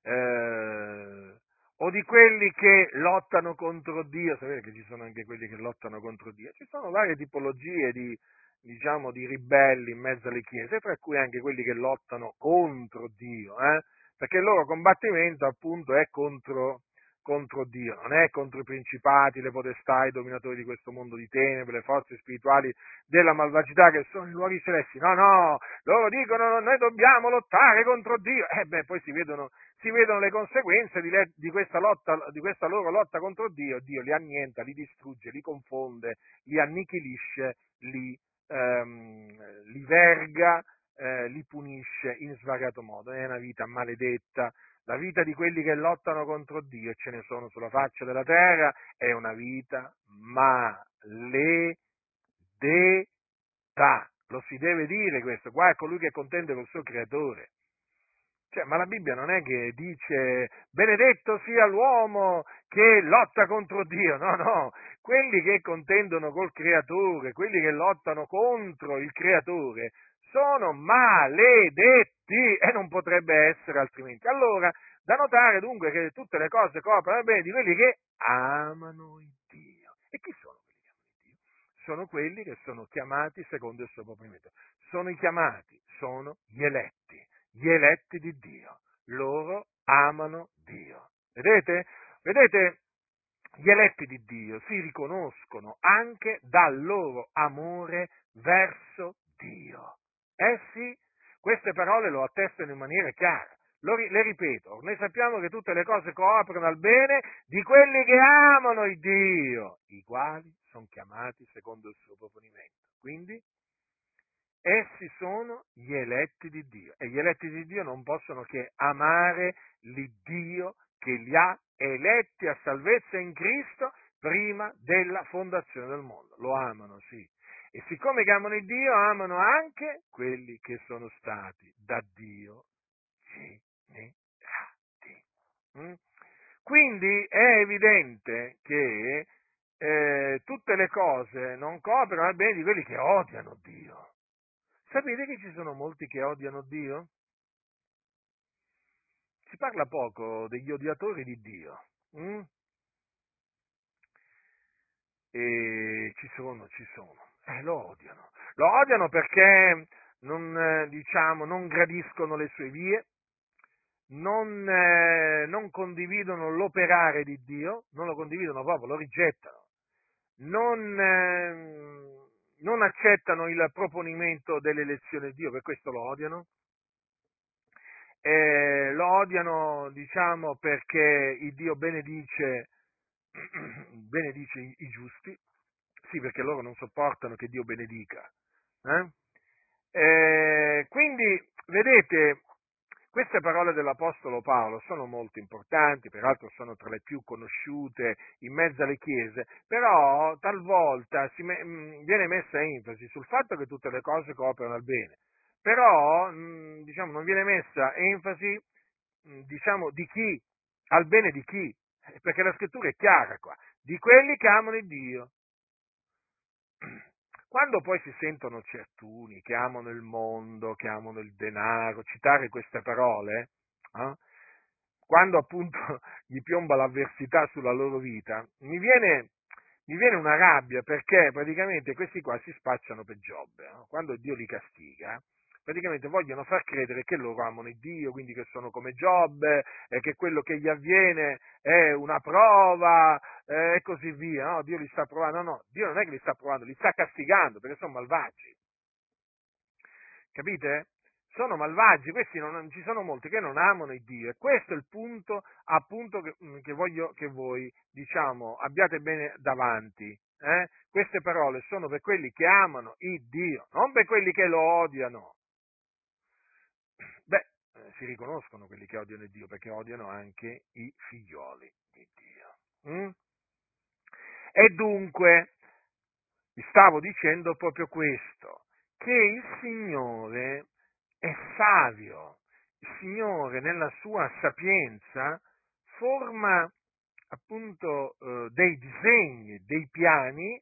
eh, o di quelli che lottano contro Dio. Sapete che ci sono anche quelli che lottano contro Dio? Ci sono varie tipologie di, diciamo, di ribelli in mezzo alle chiese, tra cui anche quelli che lottano contro Dio, eh? perché il loro combattimento appunto è contro, contro Dio, non è contro i principati, le potestà, i dominatori di questo mondo di tenebre, le forze spirituali della malvagità che sono i luoghi celesti. No, no, loro dicono noi dobbiamo lottare contro Dio. E eh beh, poi si vedono, si vedono le conseguenze di, le, di, questa lotta, di questa loro lotta contro Dio. Dio li annienta, li distrugge, li confonde, li annichilisce, li ehm, li verga, eh, li punisce in svariato modo. È una vita maledetta. La vita di quelli che lottano contro Dio, e ce ne sono sulla faccia della terra, è una vita maledetta. lo si deve dire questo, qua è colui che contende col suo creatore. Cioè, ma la Bibbia non è che dice benedetto sia l'uomo che lotta contro Dio, no, no, quelli che contendono col creatore, quelli che lottano contro il creatore, sono maledetti e non potrebbe essere altrimenti. Allora, da notare dunque che tutte le cose coprono bene di quelli che amano il Dio. E chi sono quelli che amano il Dio? Sono quelli che sono chiamati secondo il suo proponimento. Sono i chiamati, sono gli eletti, gli eletti di Dio. Loro amano Dio. Vedete? Vedete? Gli eletti di Dio si riconoscono anche dal loro amore verso Dio. Eh sì, queste parole lo attestano in maniera chiara. Lo, le ripeto, noi sappiamo che tutte le cose cooperano al bene di quelli che amano il Dio, i quali sono chiamati secondo il suo proponimento. Quindi, essi sono gli eletti di Dio e gli eletti di Dio non possono che amare l'Iddio che li ha eletti a salvezza in Cristo prima della fondazione del mondo. Lo amano, sì, e siccome che amano il Dio, amano anche quelli che sono stati da Dio generati. Mm? Quindi è evidente che eh, tutte le cose non cooperano al bene di quelli che odiano Dio. Sapete che ci sono molti che odiano Dio? Si parla poco degli odiatori di Dio. Mm? E ci sono, ci sono. Eh, lo odiano. Lo odiano perché non, eh, diciamo, non gradiscono le sue vie, non, eh, non, condividono l'operare di Dio, non lo condividono proprio, lo rigettano, non, eh, non accettano il proponimento dell'elezione di Dio, per questo lo odiano. Eh, lo odiano, diciamo, perché il Dio benedice, (clears throat) benedice i, i giusti, sì, perché loro non sopportano che Dio benedica. Eh? Eh, quindi, vedete, queste parole dell'Apostolo Paolo sono molto importanti, peraltro sono tra le più conosciute in mezzo alle chiese, però talvolta me, mm, viene messa enfasi sul fatto che tutte le cose cooperano al bene, però mh, mm, diciamo, non viene messa enfasi mh, mm, diciamo, di chi, al bene di chi, perché la scrittura è chiara qua, di quelli che amano Dio quando poi si sentono certuni che amano il mondo, che amano il denaro, citare queste parole, eh, quando appunto (laughs) gli piomba l'avversità sulla loro vita, mi viene, mi viene una rabbia perché praticamente questi qua si spacciano per Giobbe. Eh? Quando Dio li castiga, praticamente vogliono far credere che loro amano il Dio, quindi che sono come Giobbe, e che quello che gli avviene è una prova eh, e così via. No? Dio li sta provando. No, no, Dio non è che li sta provando, li sta castigando perché sono malvagi. Capite? Sono malvagi, questi non, ci sono molti che non amano il Dio e questo è il punto appunto che, mm, che voglio che voi diciamo abbiate bene davanti. Eh? Queste parole sono per quelli che amano il Dio, non per quelli che lo odiano. Beh, eh, si riconoscono quelli che odiano Dio perché odiano anche i figlioli di Dio. Mm? E dunque, vi stavo dicendo proprio questo, che il Signore è savio, il Signore nella sua sapienza forma appunto eh, dei disegni, dei piani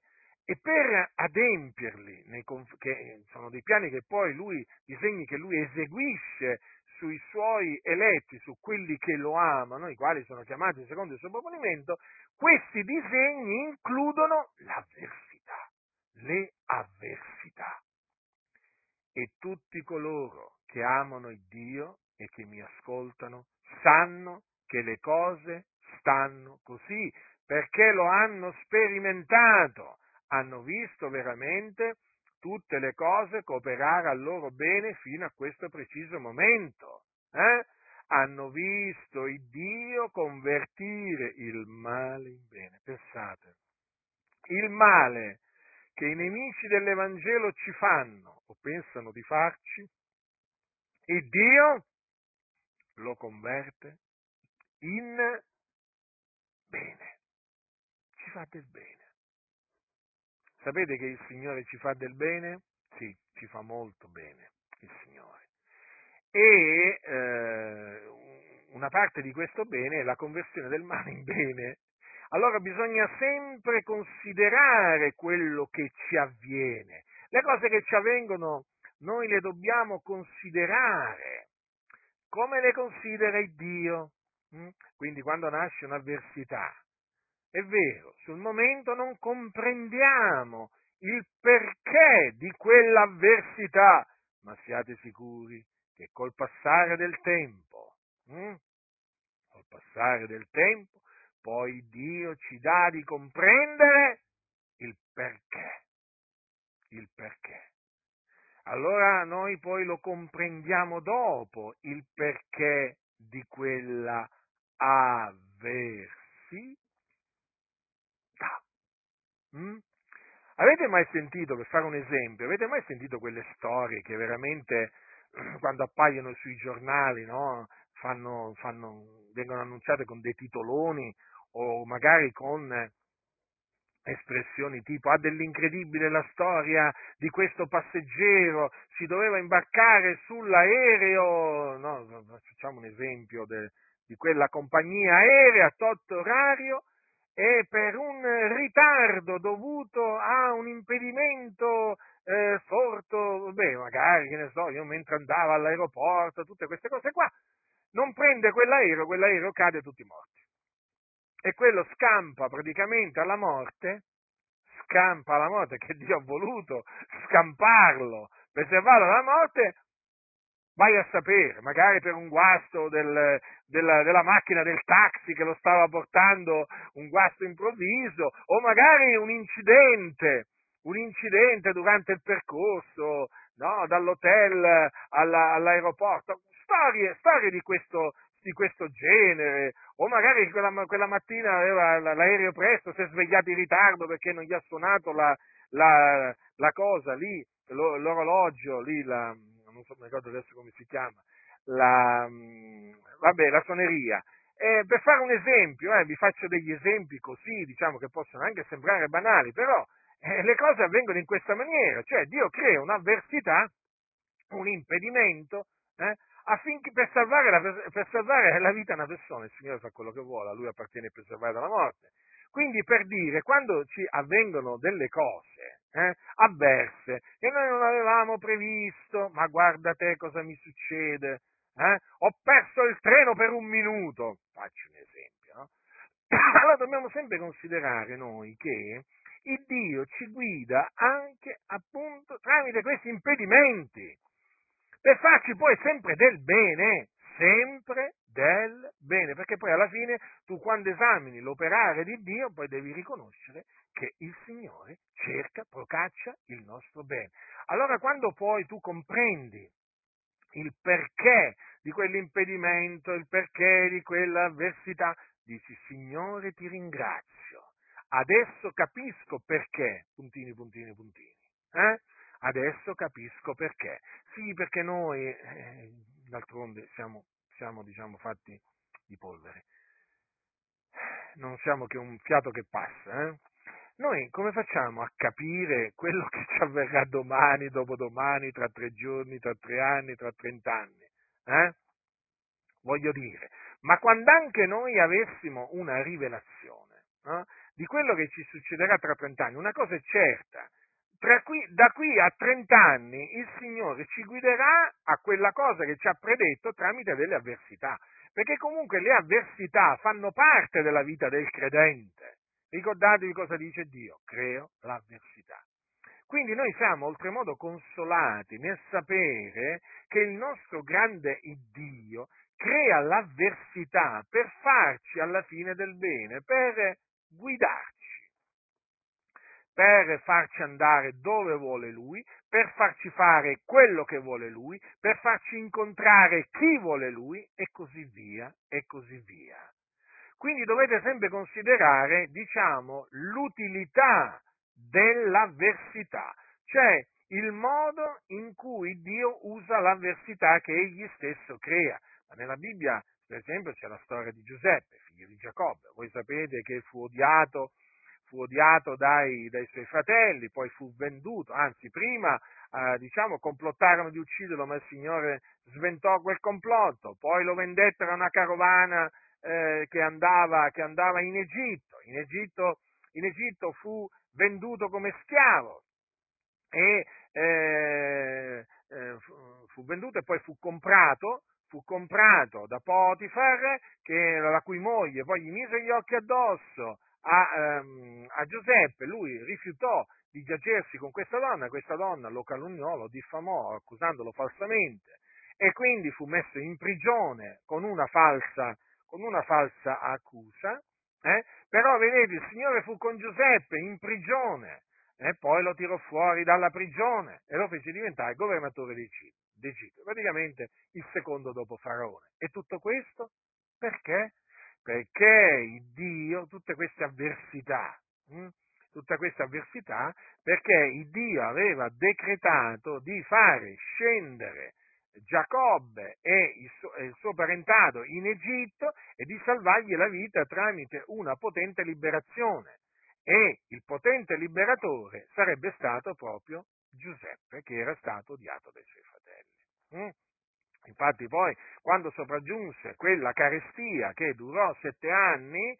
e per adempierli, conf- che sono dei piani che poi lui, disegni che lui eseguisce sui suoi eletti, su quelli che lo amano, i quali sono chiamati secondo il suo proponimento, questi disegni includono l'avversità, le avversità. E tutti coloro che amano il Dio e che mi ascoltano sanno che le cose stanno così, perché lo hanno sperimentato hanno visto veramente tutte le cose cooperare al loro bene fino a questo preciso momento. Eh? Hanno visto il Dio convertire il male in bene. Pensate, il male che i nemici dell'Evangelo ci fanno o pensano di farci, il Dio lo converte in bene. Ci fa del bene. Sapete che il Signore ci fa del bene? Sì, ci fa molto bene il Signore. E eh, una parte di questo bene è la conversione del male in bene. Allora bisogna sempre considerare quello che ci avviene. Le cose che ci avvengono noi le dobbiamo considerare come le considera il Dio. Mm? Quindi quando nasce un'avversità, è vero, sul momento non comprendiamo il perché di quell'avversità, ma siate sicuri che col passare del tempo, hm, col passare del tempo, poi Dio ci dà di comprendere il perché, il perché. Allora noi poi lo comprendiamo dopo il perché di quella avversità. Mm? Avete mai sentito, per fare un esempio, avete mai sentito quelle storie che veramente (clears throat) quando appaiono sui giornali no? fanno, fanno, vengono annunciate con dei titoloni o magari con espressioni tipo ah dell'incredibile la storia di questo passeggero, si doveva imbarcare sull'aereo, no, facciamo un esempio de, di quella compagnia aerea tot orario e per un ritardo dovuto a un impedimento eh, sorto, beh, magari, che ne so, io mentre andavo all'aeroporto, tutte queste cose qua, non prende quell'aereo, quell'aereo cade tutti morti. E quello scampa praticamente alla morte, scampa alla morte, che Dio ha voluto scamparlo, preservarlo dalla morte, vai a sapere, magari per un guasto del, della, della, macchina del taxi che lo stava portando, un guasto improvviso, o magari un incidente, un incidente durante il percorso, no, dall'hotel alla, all'aeroporto, storie, storie di, questo, di questo genere, o magari quella, quella mattina aveva l'aereo presto, si è svegliato in ritardo perché non gli ha suonato la, la, la cosa lì, l'orologio lì, la, non so, mi ricordo adesso come si chiama, la, mm, vabbè, la suoneria. Eh, per fare un esempio, eh, vi faccio degli esempi così, diciamo che possono anche sembrare banali, però eh, le cose avvengono in questa maniera, cioè Dio crea un'avversità, un impedimento, eh, affinché per salvare, la, per salvare la vita a una persona, il Signore fa quello che vuole, a Lui appartiene a preservare dalla morte. Quindi per dire, quando ci avvengono delle cose eh, avverse che noi non avevamo previsto, ma guarda te cosa mi succede, eh? ho perso il treno per un minuto, faccio un esempio, no? (coughs) allora dobbiamo sempre considerare noi che il Dio ci guida anche appunto tramite questi impedimenti, per farci poi sempre del bene, sempre del bene, perché poi alla fine tu quando esamini l'operare di Dio poi devi riconoscere che il Signore cerca, procaccia il nostro bene. Allora quando poi tu comprendi il perché di quell'impedimento, il perché di quell'avversità, dici Signore ti ringrazio, adesso capisco perché, puntini, puntini, puntini. Eh? Adesso capisco perché. Sì, perché noi, eh, d'altronde, siamo siamo diciamo, fatti di polvere. Non siamo che un fiato che passa. Eh? Noi come facciamo a capire quello che ci avverrà domani, dopodomani, tra tre giorni, tra tre anni, tra trent'anni? Eh? Voglio dire, ma quando anche noi avessimo una rivelazione eh, di quello che ci succederà tra trent'anni, una cosa è certa, Qui, da qui a 30 anni il Signore ci guiderà a quella cosa che ci ha predetto tramite delle avversità, perché comunque le avversità fanno parte della vita del credente. Ricordatevi cosa dice Dio, creo l'avversità. Quindi noi siamo oltremodo consolati nel sapere che il nostro grande Dio crea l'avversità per farci alla fine del bene, per guidarci per farci andare dove vuole Lui, per farci fare quello che vuole Lui, per farci incontrare chi vuole Lui e così via, e così via. Quindi dovete sempre considerare, diciamo, l'utilità dell'avversità, cioè il modo in cui Dio usa l'avversità che Egli stesso crea. Ma nella Bibbia, per esempio, c'è la storia di Giuseppe, figlio di Giacobbe. Voi sapete che fu odiato fu odiato dai, dai, suoi fratelli, poi fu venduto, anzi prima eh, diciamo complottarono di ucciderlo, ma il Signore sventò quel complotto, poi lo vendettero a una carovana eh, che, andava, che, andava, in Egitto. In Egitto, in Egitto fu venduto come schiavo e eh, eh fu venduto e poi fu comprato fu comprato da Potifar, che, la cui moglie poi gli mise gli occhi addosso a, ehm, a Giuseppe, lui rifiutò di giacersi con questa donna, questa donna lo calunniò, lo diffamò accusandolo falsamente e quindi fu messo in prigione con una falsa, con una falsa accusa, eh? però vedete il Signore fu con Giuseppe in prigione e poi lo tirò fuori dalla prigione e lo fece diventare governatore d'Egitto d'Egitto, praticamente il secondo dopo Faraone. E tutto questo perché? Perché Dio, tutte queste avversità, hm? tutta questa avversità, perché Dio aveva decretato di fare scendere Giacobbe e il, suo, il suo parentato in Egitto e di salvargli la vita tramite una potente liberazione. E il potente liberatore sarebbe stato proprio Giuseppe, che era stato odiato dai suoi fratelli. Mm? Infatti poi, quando sopraggiunse quella carestia che durò sette anni,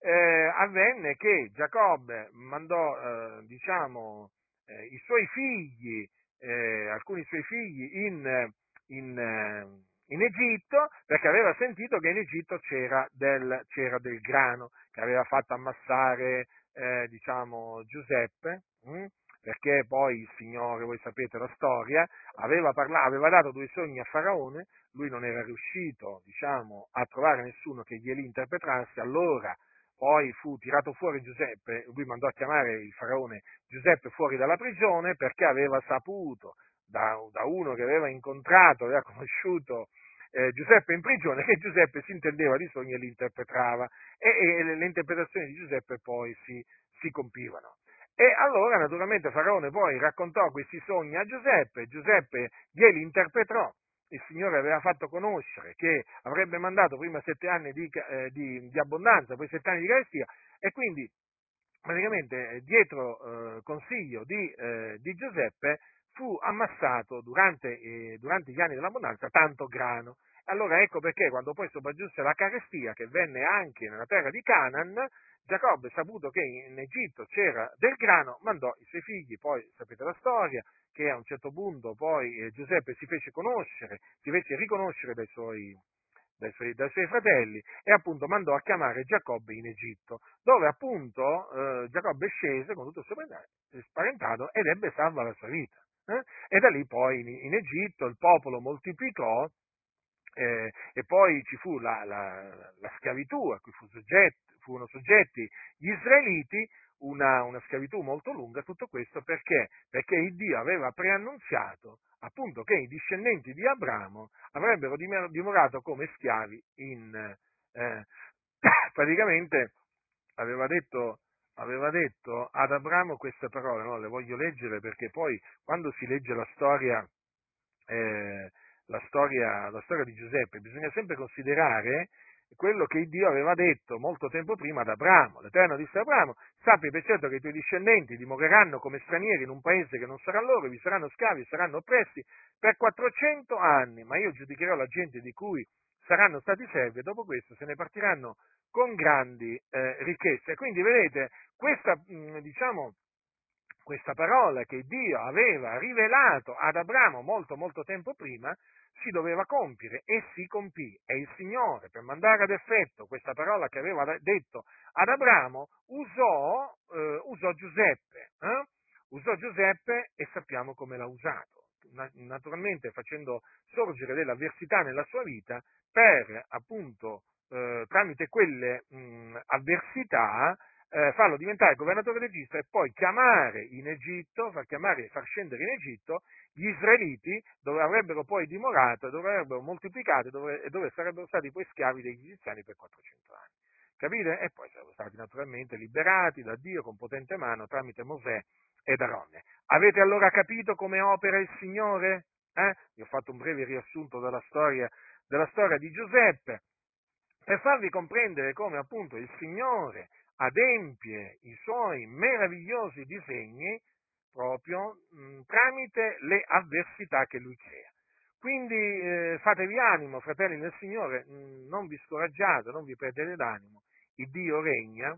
eh, avvenne che Giacobbe mandò, eh, diciamo, eh, i suoi figli, eh, alcuni suoi figli in, in, in, Egitto, perché aveva sentito che in Egitto c'era del, c'era del grano, che aveva fatto ammassare, eh, diciamo, Giuseppe. Hm? Perché poi il Signore, voi sapete la storia, aveva, parlato, aveva dato due sogni a Faraone, lui non era riuscito, diciamo, a trovare nessuno che glieli interpretasse, allora poi fu tirato fuori Giuseppe, lui mandò a chiamare il Faraone Giuseppe fuori dalla prigione perché aveva saputo da, da uno che aveva incontrato, aveva conosciuto eh, Giuseppe in prigione, che Giuseppe si intendeva di sogni e li interpretava e, e le interpretazioni di Giuseppe poi si, si compivano. E allora naturalmente Faraone poi raccontò questi sogni a Giuseppe, Giuseppe glieli interpretò, il Signore aveva fatto conoscere che avrebbe mandato prima sette anni di, eh, di, di abbondanza, poi sette anni di carestia e quindi praticamente eh, dietro eh, consiglio di, eh, di, Giuseppe fu ammassato durante, eh, durante gli anni dell'abbondanza tanto grano. Allora ecco perché quando poi sopraggiunse la carestia che venne anche nella terra di Canaan, Giacobbe, saputo che in Egitto c'era del grano, mandò i suoi figli, poi sapete la storia, che a un certo punto poi eh, Giuseppe si fece conoscere, si fece riconoscere dai suoi, dai suoi, dai suoi, fratelli e appunto mandò a chiamare Giacobbe in Egitto, dove appunto eh, Giacobbe scese con tutto il suo sparentato ed ebbe salva la sua vita. Eh? E da lì poi in, in, Egitto il popolo moltiplicò eh, e poi ci fu la, la, la schiavitù a cui fu soggetto furono soggetti gli israeliti, una, una, schiavitù molto lunga, tutto questo perché? Perché il Dio aveva preannunziato appunto che i discendenti di Abramo avrebbero dimorato come schiavi in, eh, (coughs) praticamente aveva detto, aveva detto, ad Abramo queste parole, no? le voglio leggere perché poi quando si legge la storia, eh, la storia, la storia di Giuseppe bisogna sempre considerare quello che Dio aveva detto molto tempo prima ad Abramo. L'Eterno disse a Abramo, sappi per certo che i tuoi discendenti dimoreranno come stranieri in un paese che non sarà loro, vi saranno schiavi e saranno oppressi per 400 anni, ma io giudicherò la gente di cui saranno stati servi e dopo questo se ne partiranno con grandi eh, ricchezze. Quindi vedete, questa, diciamo, questa parola che Dio aveva rivelato ad Abramo molto molto tempo prima si doveva compiere e si compì. E il Signore, per mandare ad effetto questa parola che aveva detto ad Abramo, usò, eh, usò Giuseppe. Eh? Usò Giuseppe e sappiamo come l'ha usato. Naturalmente facendo sorgere dell'avversità nella sua vita per appunto eh, tramite quelle mh, avversità eh, farlo diventare governatore d'Egitto e poi chiamare in Egitto, far chiamare, far scendere in Egitto gli israeliti dove avrebbero poi dimorato, dove avrebbero moltiplicato e dove sarebbero stati poi schiavi degli egiziani per 400 anni. Capite? E poi sarebbero stati naturalmente liberati da Dio con potente mano tramite Mosè ed Aronne. Avete allora capito come opera il Signore? Eh? Vi ho fatto un breve riassunto della storia, della storia di Giuseppe per farvi comprendere come appunto il Signore adempie i suoi meravigliosi disegni proprio mh, tramite le avversità che lui crea. Quindi eh, fatevi animo, fratelli del Signore, mh, non vi scoraggiate, non vi perdete d'animo, il Dio regna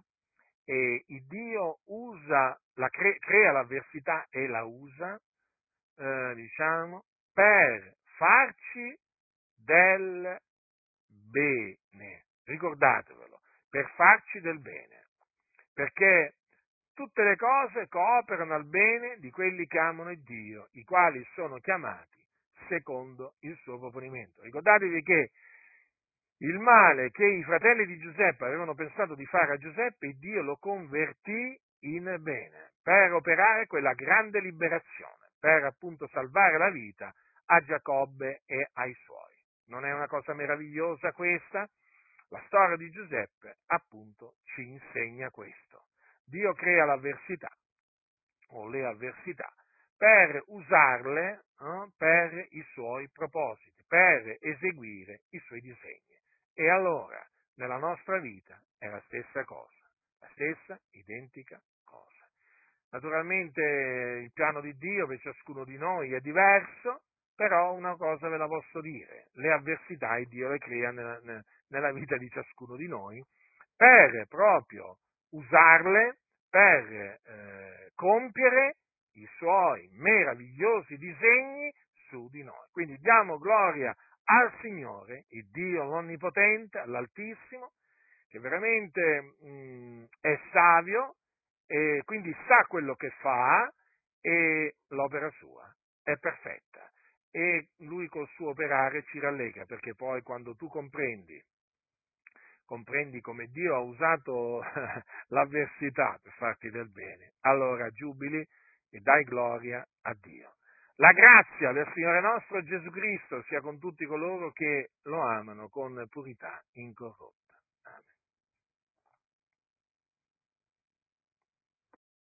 e il Dio usa, la cre- crea l'avversità e la usa, eh, diciamo, per farci del bene. Ricordatevelo, per farci del bene. Perché tutte le cose cooperano al bene di quelli che amano Dio, i quali sono chiamati secondo il suo proponimento. Ricordatevi che il male che i fratelli di Giuseppe avevano pensato di fare a Giuseppe, Dio lo convertì in bene per operare quella grande liberazione, per appunto salvare la vita a Giacobbe e ai suoi. Non è una cosa meravigliosa questa? La storia di Giuseppe appunto ci insegna questo. Dio crea l'avversità o le avversità per usarle eh, per i suoi propositi, per eseguire i suoi disegni. E allora nella nostra vita è la stessa cosa, la stessa identica cosa. Naturalmente il piano di Dio per ciascuno di noi è diverso, però una cosa ve la posso dire, le avversità Dio le crea nella, nella vita di ciascuno di noi per proprio usarle per eh, compiere i suoi meravigliosi disegni su di noi. Quindi diamo gloria al Signore, il Dio l'Onnipotente, all'Altissimo, che veramente mh, mm, è savio e quindi sa quello che fa e l'opera sua è perfetta. E lui col suo operare ci rallegra, perché poi quando tu comprendi, comprendi come Dio ha usato (laughs) l'avversità per farti del bene, allora giubili e dai gloria a Dio. La grazia del Signore nostro Gesù Cristo sia con tutti coloro che lo amano con purità incorrotta.